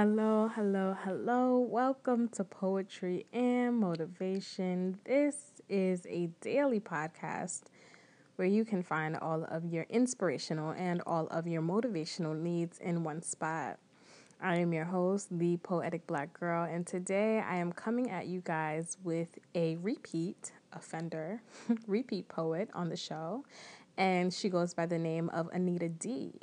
Hello, hello, hello. Welcome to Poetry and Motivation. This is a daily podcast where you can find all of your inspirational and all of your motivational needs in one spot. I am your host, the Poetic Black Girl, and today I am coming at you guys with a repeat offender, repeat poet on the show, and she goes by the name of Anita D.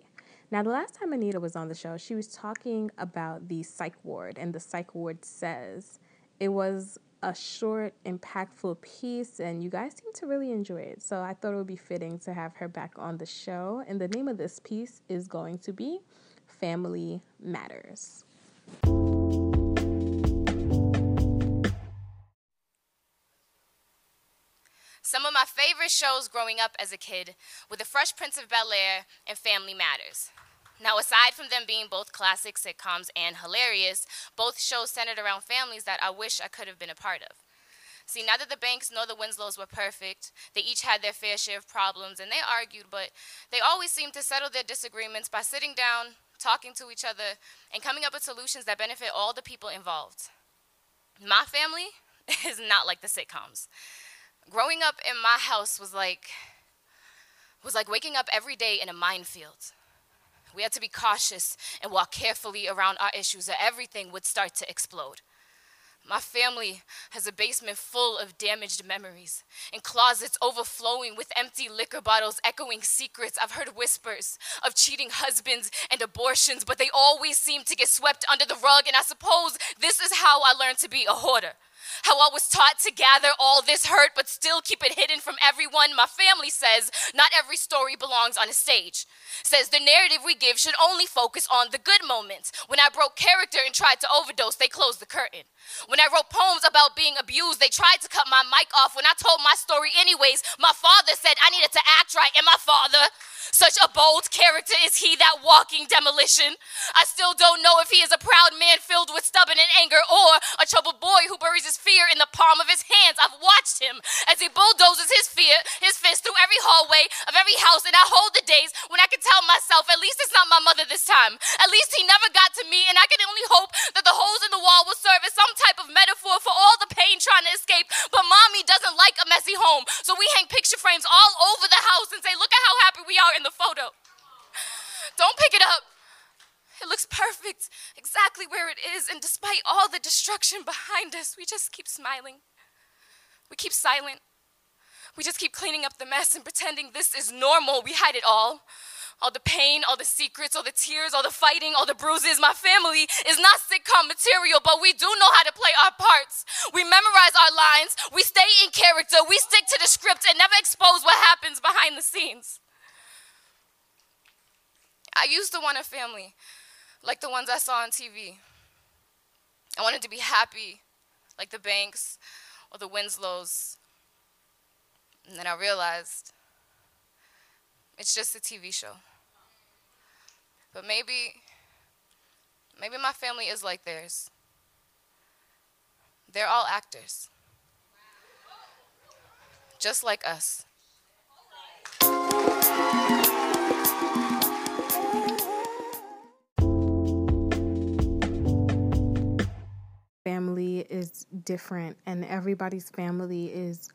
Now, the last time Anita was on the show, she was talking about the psych ward, and the psych ward says it was a short, impactful piece, and you guys seem to really enjoy it. So I thought it would be fitting to have her back on the show. And the name of this piece is going to be Family Matters. Some of my favorite shows growing up as a kid were The Fresh Prince of Bel Air and Family Matters. Now, aside from them being both classic sitcoms and hilarious, both shows centered around families that I wish I could have been a part of. See, neither the Banks nor the Winslows were perfect. They each had their fair share of problems, and they argued, but they always seemed to settle their disagreements by sitting down, talking to each other, and coming up with solutions that benefit all the people involved. My family is not like the sitcoms. Growing up in my house was like was like waking up every day in a minefield. We had to be cautious and walk carefully around our issues, or everything would start to explode. My family has a basement full of damaged memories and closets overflowing with empty liquor bottles echoing secrets. I've heard whispers of cheating husbands and abortions, but they always seem to get swept under the rug. And I suppose this is how I learned to be a hoarder. How I was taught to gather all this hurt but still keep it hidden from everyone. My family says not every story belongs on a stage. Says the narrative we give should only focus on the good moments. When I broke character and tried to overdose, they closed the curtain. When I wrote poems about being abused, they tried to cut my mic off. When I told my story anyways, my father said I needed to act right. And my father, such a bold character is he that walking demolition. I still don't know if he is a proud man filled with stubborn and anger or a troubled boy who buries his fear in the palm of his hands. I've watched him as he bulldozes his fear, his fist through every hallway of every house, and I hold the days when I can tell myself, at least it's not my mother this time. At least he never got to me, and I can only hope that the holes in the wall will serve as some type of metaphor for all the pain trying to escape. But mommy doesn't like a messy home, so we hang picture frames all over the house and say, look at how happy we are in the photo. Don't pick it up. It looks perfect, exactly where it is, and despite all the destruction behind us, we just keep smiling. We keep silent. We just keep cleaning up the mess and pretending this is normal. We hide it all. All the pain, all the secrets, all the tears, all the fighting, all the bruises. My family is not sitcom material, but we do know how to play our parts. We memorize our lines, we stay in character, we stick to the script, and never expose what happens behind the scenes. I used to want a family like the ones I saw on TV. I wanted to be happy like the Banks or the Winslows. And then I realized it's just a TV show. But maybe, maybe my family is like theirs. They're all actors, just like us. Different, and everybody's family is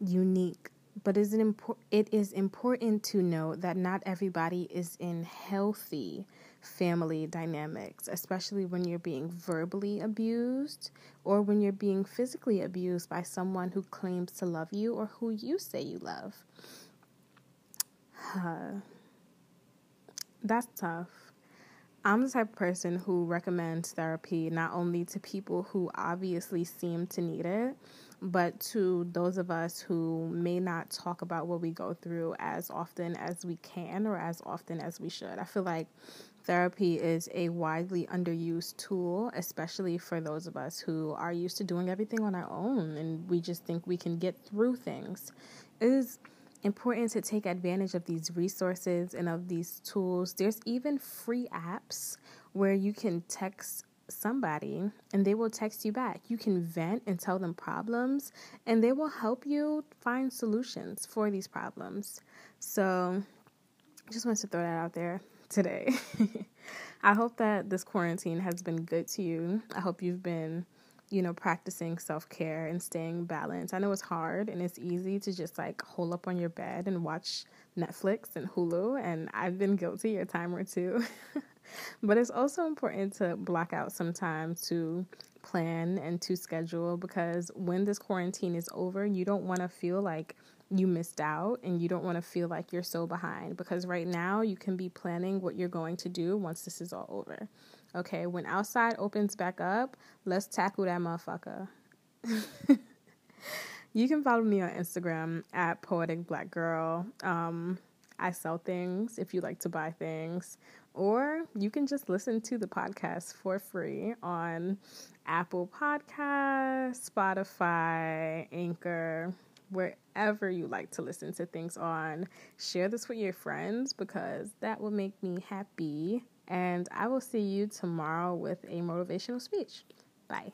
unique. But is it, impor- it is important to note that not everybody is in healthy family dynamics, especially when you're being verbally abused or when you're being physically abused by someone who claims to love you or who you say you love. Uh, that's tough. I'm the type of person who recommends therapy not only to people who obviously seem to need it, but to those of us who may not talk about what we go through as often as we can or as often as we should. I feel like therapy is a widely underused tool, especially for those of us who are used to doing everything on our own and we just think we can get through things. It is important to take advantage of these resources and of these tools. There's even free apps where you can text somebody and they will text you back. You can vent and tell them problems and they will help you find solutions for these problems. So, I just wanted to throw that out there today. I hope that this quarantine has been good to you. I hope you've been, you know, practicing self care and staying balanced. I know it's hard and it's easy to just like hole up on your bed and watch Netflix and Hulu, and I've been guilty a time or two. but it's also important to block out some time to plan and to schedule because when this quarantine is over, you don't want to feel like you missed out and you don't want to feel like you're so behind because right now you can be planning what you're going to do once this is all over. Okay, when outside opens back up, let's tackle that motherfucker. you can follow me on Instagram at poetic black girl. Um, I sell things if you like to buy things, or you can just listen to the podcast for free on Apple Podcasts, Spotify, Anchor wherever you like to listen to things on. Share this with your friends because that will make me happy. And I will see you tomorrow with a motivational speech. Bye.